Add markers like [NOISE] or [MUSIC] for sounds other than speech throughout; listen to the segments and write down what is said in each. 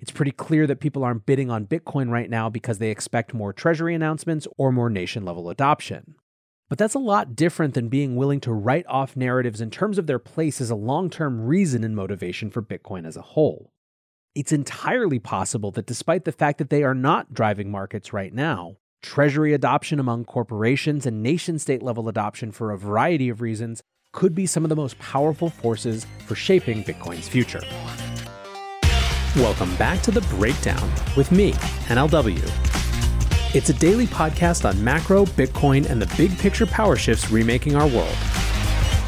It's pretty clear that people aren't bidding on Bitcoin right now because they expect more treasury announcements or more nation level adoption. But that's a lot different than being willing to write off narratives in terms of their place as a long term reason and motivation for Bitcoin as a whole. It's entirely possible that despite the fact that they are not driving markets right now, treasury adoption among corporations and nation state level adoption for a variety of reasons could be some of the most powerful forces for shaping Bitcoin's future. Welcome back to The Breakdown with me, NLW. It's a daily podcast on macro, Bitcoin, and the big picture power shifts remaking our world.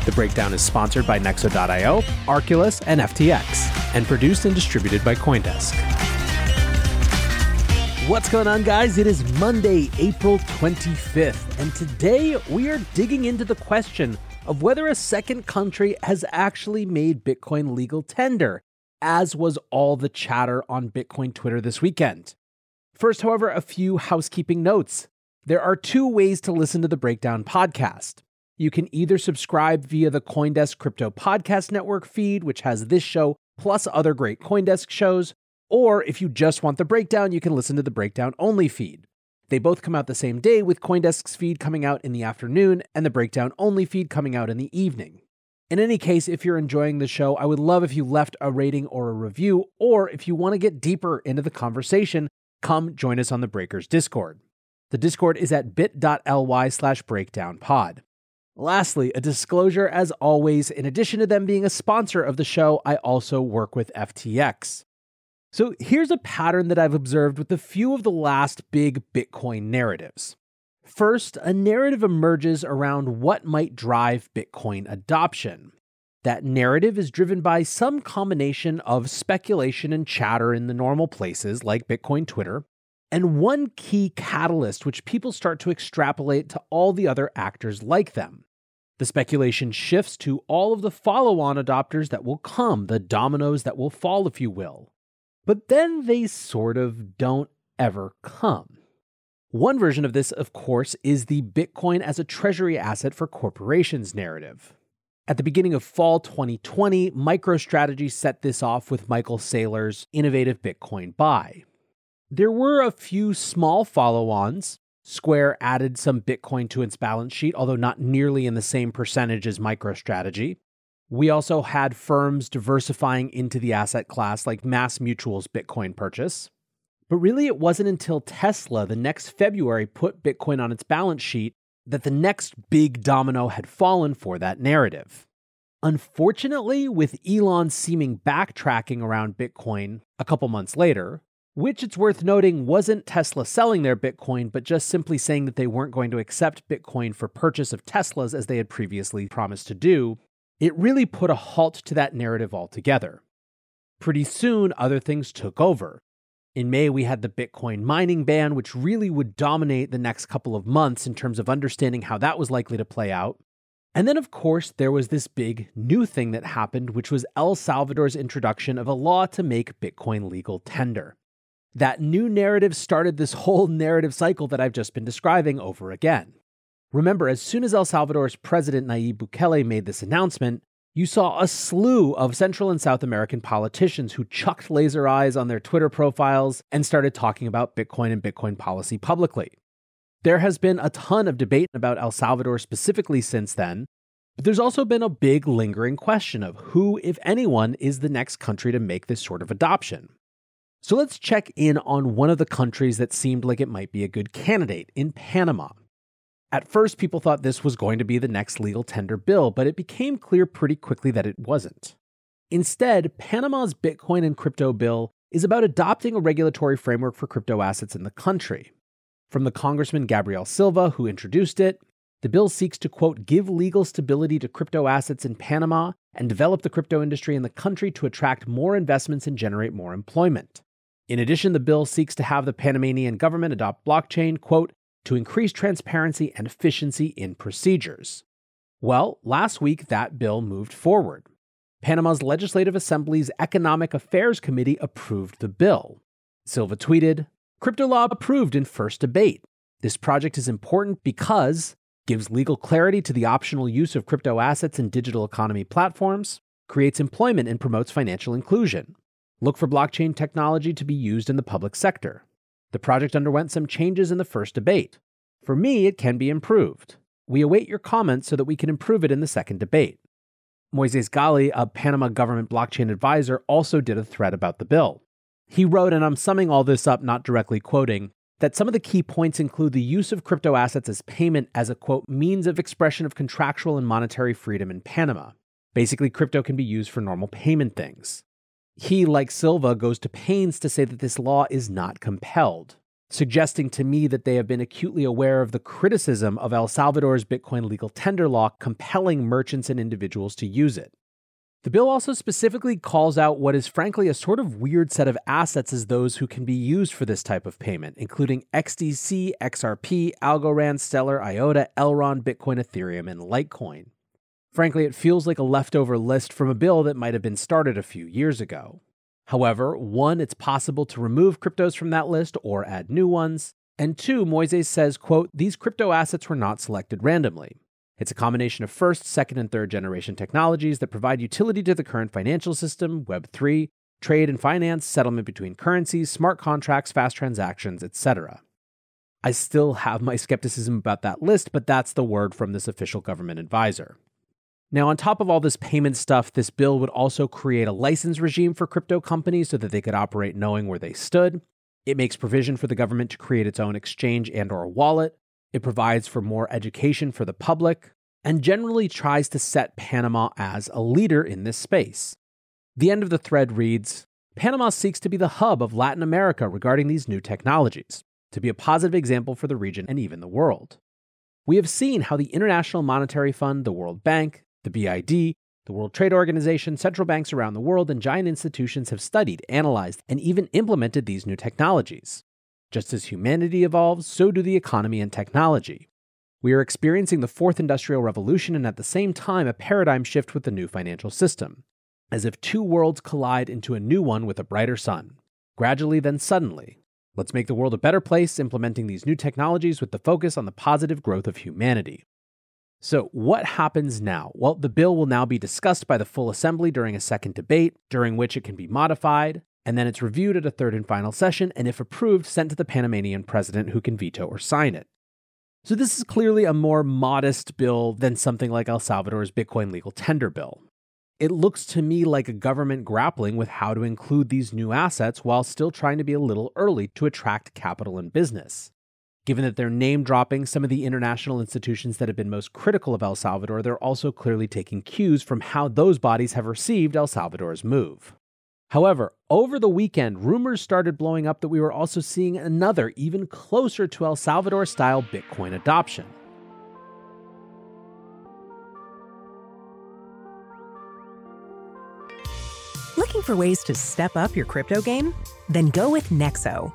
The breakdown is sponsored by Nexo.io, Arculus, and FTX, and produced and distributed by Coindesk. What's going on, guys? It is Monday, April 25th, and today we are digging into the question of whether a second country has actually made Bitcoin legal tender, as was all the chatter on Bitcoin Twitter this weekend. First, however, a few housekeeping notes. There are two ways to listen to the Breakdown podcast. You can either subscribe via the Coindesk Crypto Podcast Network feed, which has this show plus other great Coindesk shows, or if you just want the breakdown, you can listen to the breakdown only feed. They both come out the same day, with Coindesk's feed coming out in the afternoon and the breakdown only feed coming out in the evening. In any case, if you're enjoying the show, I would love if you left a rating or a review, or if you want to get deeper into the conversation, come join us on the Breakers Discord. The Discord is at bit.ly slash breakdownpod. Lastly, a disclosure as always, in addition to them being a sponsor of the show, I also work with FTX. So here's a pattern that I've observed with a few of the last big Bitcoin narratives. First, a narrative emerges around what might drive Bitcoin adoption. That narrative is driven by some combination of speculation and chatter in the normal places like Bitcoin Twitter, and one key catalyst which people start to extrapolate to all the other actors like them. The speculation shifts to all of the follow on adopters that will come, the dominoes that will fall, if you will. But then they sort of don't ever come. One version of this, of course, is the Bitcoin as a treasury asset for corporations narrative. At the beginning of fall 2020, MicroStrategy set this off with Michael Saylor's innovative Bitcoin buy. There were a few small follow ons. Square added some Bitcoin to its balance sheet, although not nearly in the same percentage as MicroStrategy. We also had firms diversifying into the asset class, like Mass Mutual's Bitcoin purchase. But really, it wasn't until Tesla the next February put Bitcoin on its balance sheet that the next big domino had fallen for that narrative. Unfortunately, with Elon seeming backtracking around Bitcoin a couple months later, which it's worth noting wasn't Tesla selling their Bitcoin, but just simply saying that they weren't going to accept Bitcoin for purchase of Teslas as they had previously promised to do, it really put a halt to that narrative altogether. Pretty soon, other things took over. In May, we had the Bitcoin mining ban, which really would dominate the next couple of months in terms of understanding how that was likely to play out. And then, of course, there was this big new thing that happened, which was El Salvador's introduction of a law to make Bitcoin legal tender. That new narrative started this whole [LAUGHS] narrative cycle that I've just been describing over again. Remember, as soon as El Salvador's president Nayib Bukele made this announcement, you saw a slew of Central and South American politicians who chucked laser eyes on their Twitter profiles and started talking about Bitcoin and Bitcoin policy publicly. There has been a ton of debate about El Salvador specifically since then, but there's also been a big lingering question of who, if anyone, is the next country to make this sort of adoption. So let's check in on one of the countries that seemed like it might be a good candidate in Panama. At first, people thought this was going to be the next legal tender bill, but it became clear pretty quickly that it wasn't. Instead, Panama's Bitcoin and crypto bill is about adopting a regulatory framework for crypto assets in the country. From the Congressman Gabriel Silva, who introduced it, the bill seeks to, quote, give legal stability to crypto assets in Panama and develop the crypto industry in the country to attract more investments and generate more employment. In addition, the bill seeks to have the Panamanian government adopt blockchain, quote, to increase transparency and efficiency in procedures. Well, last week that bill moved forward. Panama's Legislative Assembly's Economic Affairs Committee approved the bill. Silva tweeted, Crypto law approved in first debate. This project is important because gives legal clarity to the optional use of crypto assets in digital economy platforms, creates employment and promotes financial inclusion. Look for blockchain technology to be used in the public sector. The project underwent some changes in the first debate. For me, it can be improved. We await your comments so that we can improve it in the second debate. Moises Gali, a Panama government blockchain advisor, also did a thread about the bill. He wrote, and I'm summing all this up, not directly quoting, that some of the key points include the use of crypto assets as payment as a quote means of expression of contractual and monetary freedom in Panama. Basically, crypto can be used for normal payment things. He, like Silva, goes to pains to say that this law is not compelled, suggesting to me that they have been acutely aware of the criticism of El Salvador's Bitcoin legal tender law compelling merchants and individuals to use it. The bill also specifically calls out what is frankly a sort of weird set of assets as those who can be used for this type of payment, including XDC, XRP, Algorand, Stellar, IOTA, Elrond, Bitcoin, Ethereum, and Litecoin. Frankly, it feels like a leftover list from a bill that might have been started a few years ago. However, one, it's possible to remove cryptos from that list or add new ones. And two, Moises says, quote, these crypto assets were not selected randomly. It's a combination of first, second, and third generation technologies that provide utility to the current financial system, Web3, trade and finance, settlement between currencies, smart contracts, fast transactions, etc. I still have my [LAUGHS] skepticism about that list, but that's the word from this official government advisor. Now, on top of all this payment stuff, this bill would also create a license regime for crypto companies so that they could operate knowing where they stood. It makes provision for the government to create its own exchange and or wallet. It provides for more education for the public and generally tries to set Panama as a leader in this space. The end of the thread reads, Panama seeks to be the hub of Latin America regarding these new technologies, to be a positive example for the region and even the world. We have seen how the International Monetary Fund, the World Bank, the BID, the World Trade Organization, central banks around the world, and giant institutions have studied, analyzed, and even implemented these new technologies. Just as humanity evolves, so do the economy and technology. We are experiencing the fourth industrial revolution and at the same time a paradigm shift with the new financial system, as if two worlds collide into a new one with a brighter sun. Gradually, then suddenly. Let's make the world a better place, implementing these new technologies with the focus on the positive growth of humanity. So, what happens now? Well, the bill will now be discussed by the full assembly during a second debate, during which it can be modified, and then it's reviewed at a third and final session, and if approved, sent to the Panamanian president who can veto or sign it. So, this is clearly a more modest bill than something like El Salvador's Bitcoin legal tender bill. It looks to me like a government grappling with how to include these new assets while still trying to be a little early to attract capital and business. Given that they're name dropping some of the international institutions that have been most critical of El Salvador, they're also clearly taking cues from how those bodies have received El Salvador's move. However, over the weekend, rumors started blowing up that we were also seeing another, even closer to El Salvador style Bitcoin adoption. Looking for ways to step up your crypto game? Then go with Nexo.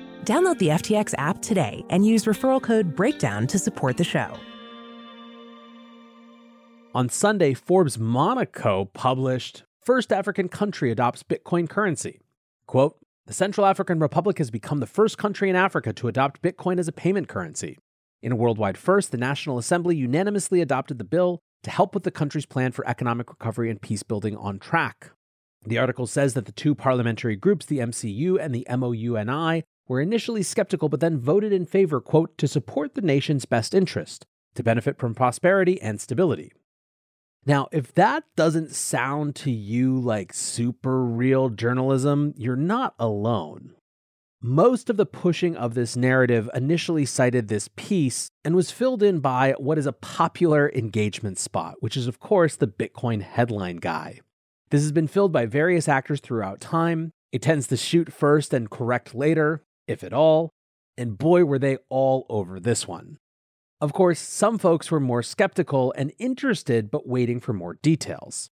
Download the FTX app today and use referral code BREAKDOWN to support the show. On Sunday, Forbes Monaco published First African Country Adopts Bitcoin Currency. Quote, the Central African Republic has become the first country in Africa to adopt Bitcoin as a payment currency. In a worldwide first, the National Assembly unanimously adopted the bill to help with the country's plan for economic recovery and peace building on track. The article says that the two parliamentary groups, the MCU and the MOUNI, were initially skeptical but then voted in favor, quote, to support the nation's best interest, to benefit from prosperity and stability. Now, if that doesn't sound to you like super real journalism, you're not alone. Most of the pushing of this narrative initially cited this piece and was filled in by what is a popular engagement spot, which is, of course, the Bitcoin headline guy. This has been filled by various actors throughout time. It tends to shoot first and correct later, if at all, and boy, were they all over this one. Of course, some folks were more skeptical and interested, but waiting for more details.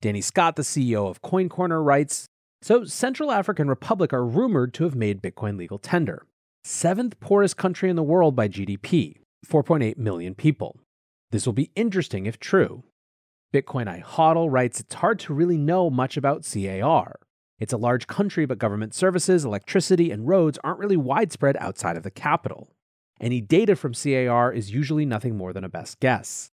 Danny Scott, the CEO of Coin Corner, writes So, Central African Republic are rumored to have made Bitcoin legal tender. Seventh poorest country in the world by GDP, 4.8 million people. This will be interesting if true. Bitcoin I HODL writes it's hard to really know much about CAR. It's a large country, but government services, electricity, and roads aren't really widespread outside of the capital. Any data from CAR is usually nothing more than a best guess.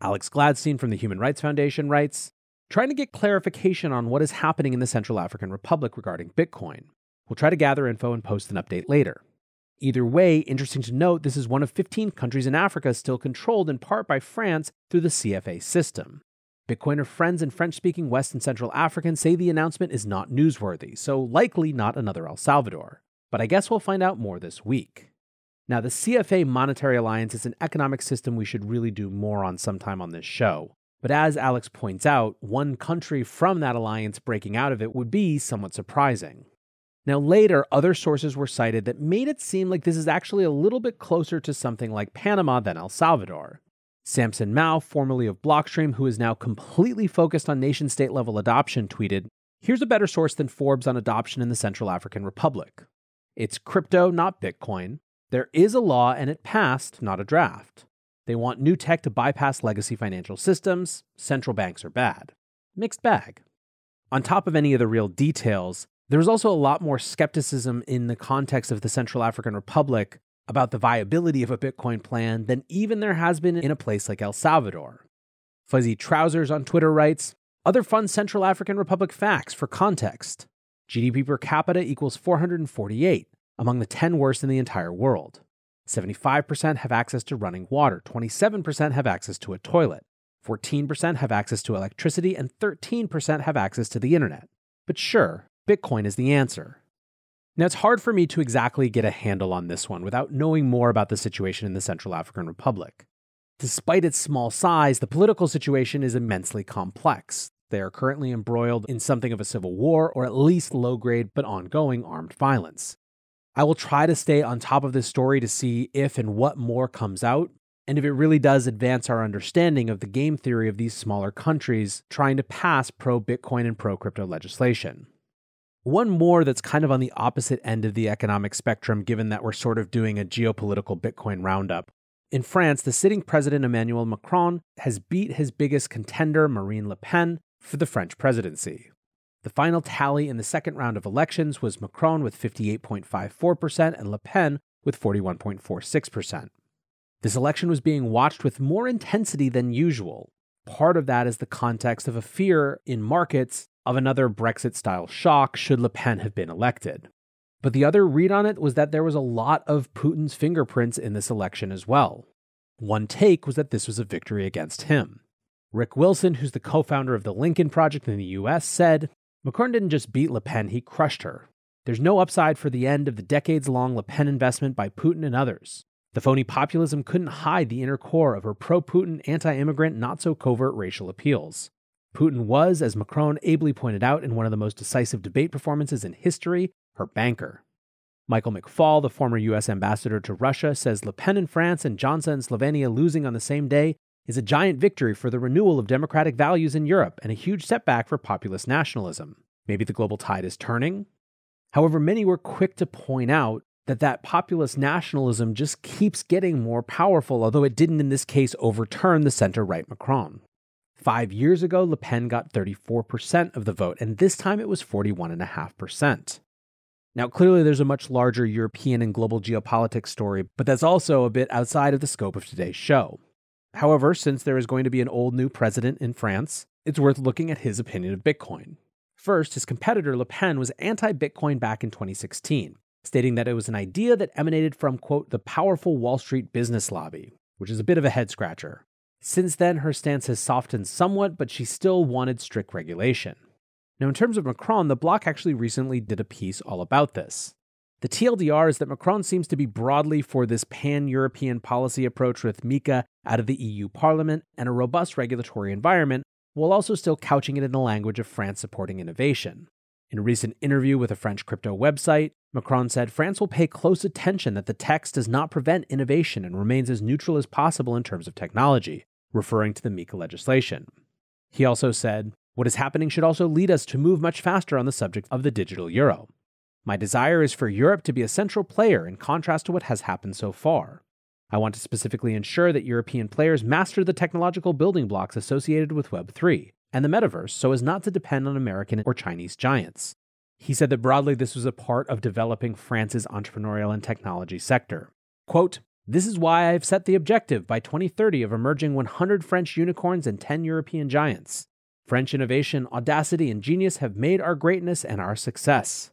Alex Gladstein from the Human Rights Foundation writes Trying to get clarification on what is happening in the Central African Republic regarding Bitcoin. We'll try to gather info and post an update later. Either way, interesting to note, this is one of 15 countries in Africa still controlled in part by France through the CFA system. Bitcoiner friends and French speaking West and Central Africans say the announcement is not newsworthy, so likely not another El Salvador. But I guess we'll find out more this week. Now, the CFA Monetary Alliance is an economic system we should really do more on sometime on this show. But as Alex points out, one country from that alliance breaking out of it would be somewhat surprising. Now, later, other sources were cited that made it seem like this is actually a little bit closer to something like Panama than El Salvador. Samson Mow, formerly of Blockstream, who is now completely focused on nation state level adoption, tweeted Here's a better source than Forbes on adoption in the Central African Republic. It's crypto, not Bitcoin. There is a law and it passed, not a draft. They want new tech to bypass legacy financial systems. Central banks are bad. Mixed bag. On top of any of the real details, there was also a lot more skepticism in the context of the Central African Republic about the viability of a Bitcoin plan than even there has been in a place like El Salvador. Fuzzy Trousers on Twitter writes Other fun Central African Republic facts for context GDP per capita equals 448 among the 10 worst in the entire world. 75% have access to running water, 27% have access to a toilet, 14% have access to electricity, and 13% have access to the internet. But sure, Bitcoin is the answer. Now, it's hard for me to exactly get a handle on this one without knowing more about the situation in the Central African Republic. Despite its small size, the political situation is immensely complex. They are currently embroiled in something of a civil war, or at least low grade but ongoing armed violence. I will try to stay on top of this story to see if and what more comes out, and if it really does advance our understanding of the game theory of these smaller countries trying to pass pro Bitcoin and pro crypto legislation. One more that's kind of on the opposite end of the economic spectrum, given that we're sort of doing a geopolitical Bitcoin roundup. In France, the sitting president Emmanuel Macron has beat his biggest contender, Marine Le Pen, for the French presidency. The final tally in the second round of elections was Macron with 58.54% and Le Pen with 41.46%. This election was being watched with more intensity than usual. Part of that is the context of a fear in markets of another Brexit style shock should Le Pen have been elected. But the other read on it was that there was a lot of Putin's fingerprints in this election as well. One take was that this was a victory against him. Rick Wilson, who's the co founder of the Lincoln Project in the US, said Macron didn't just beat Le Pen, he crushed her. There's no upside for the end of the decades long Le Pen investment by Putin and others. The phony populism couldn't hide the inner core of her pro Putin, anti immigrant, not so covert racial appeals. Putin was, as Macron ably pointed out in one of the most decisive debate performances in history, her banker. Michael McFaul, the former U.S. ambassador to Russia, says Le Pen in France and Johnson in Slovenia losing on the same day is a giant victory for the renewal of democratic values in Europe and a huge setback for populist nationalism. Maybe the global tide is turning? However, many were quick to point out that that populist nationalism just keeps getting more powerful, although it didn't in this case overturn the center right Macron. Five years ago, Le Pen got 34% of the vote, and this time it was 41.5%. Now, clearly, there's a much larger European and global geopolitics story, but that's also a bit outside of the scope of today's show. However, since there is going to be an old new president in France, it's worth looking at his opinion of Bitcoin. First, his competitor Le Pen was anti Bitcoin back in 2016 stating that it was an idea that emanated from, quote, the powerful Wall Street business lobby, which is a bit of a head scratcher. Since then, her stance has softened somewhat, but she still wanted strict regulation. Now, in terms of Macron, the Block actually recently did a piece all about this. The TLDR is that Macron seems to be broadly for this pan European policy approach with MiCA out of the EU Parliament and a robust regulatory environment, while also still couching it in the language of France supporting innovation. In a recent interview with a French crypto website, Macron said France will pay close attention that the text does not prevent innovation and remains as neutral as possible in terms of technology, referring to the MiCA legislation. He also said, What is happening should also lead us to move much faster on the subject of the digital euro. My desire is for Europe to be a central player in contrast to what has happened so far. I want to specifically ensure that European players master the technological building blocks associated with Web3 and the metaverse so as not to depend on American or Chinese giants. He said that broadly this was a part of developing France's entrepreneurial and technology sector. Quote, this is why I have set the objective by 2030 of emerging 100 French unicorns and 10 European giants. French innovation, audacity, and genius have made our greatness and our success.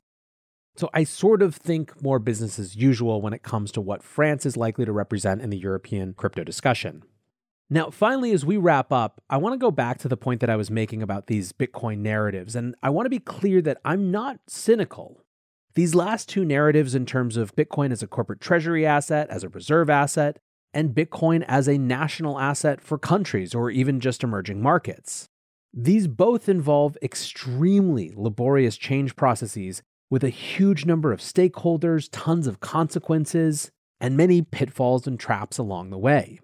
So I sort of think more business as usual when it comes to what France is likely to represent in the European crypto discussion. Now, finally, as we wrap up, I want to go back to the point that I was making about these Bitcoin narratives. And I want to be clear that I'm not cynical. These last two narratives, in terms of Bitcoin as a corporate treasury asset, as a reserve asset, and Bitcoin as a national asset for countries or even just emerging markets. These both involve extremely laborious change processes with a huge number of stakeholders, tons of consequences, and many pitfalls and traps along the way.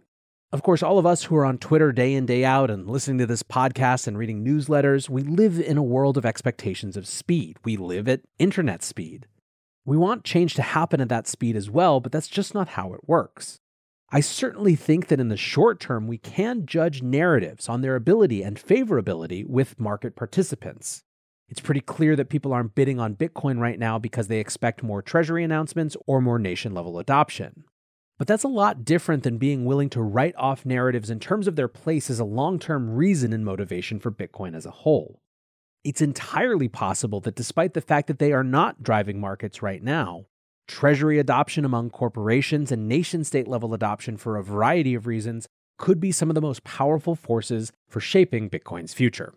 Of course, all of us who are on Twitter day in, day out and listening to this podcast and reading newsletters, we live in a world of expectations of speed. We live at internet speed. We want change to happen at that speed as well, but that's just not how it works. I certainly think that in the short term, we can judge narratives on their ability and favorability with market participants. It's pretty clear that people aren't bidding on Bitcoin right now because they expect more treasury announcements or more nation level adoption. But that's a lot different than being willing to write off narratives in terms of their place as a long term reason and motivation for Bitcoin as a whole. It's entirely possible that despite the fact that they are not driving markets right now, treasury adoption among corporations and nation state level adoption for a variety of reasons could be some of the most powerful forces for shaping Bitcoin's future.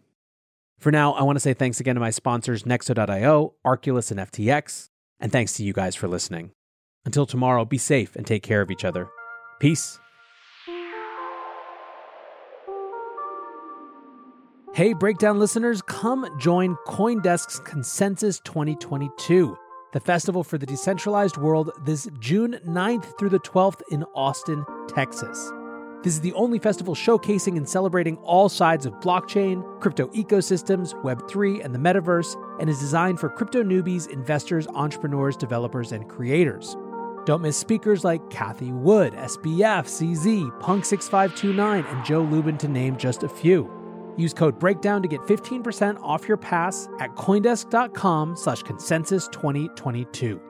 For now, I want to say thanks again to my sponsors Nexo.io, Arculus, and FTX, and thanks to you guys for listening. Until tomorrow, be safe and take care of each other. Peace. Hey, Breakdown listeners, come join Coindesk's Consensus 2022, the festival for the decentralized world, this June 9th through the 12th in Austin, Texas. This is the only festival showcasing and celebrating all sides of blockchain, crypto ecosystems, Web3, and the metaverse, and is designed for crypto newbies, investors, entrepreneurs, developers, and creators. Don't miss speakers like Cathie Wood, SBF, CZ, Punk6529, and Joe Lubin to name just a few. Use code BREAKDOWN to get 15% off your pass at Coindesk.com slash consensus 2022.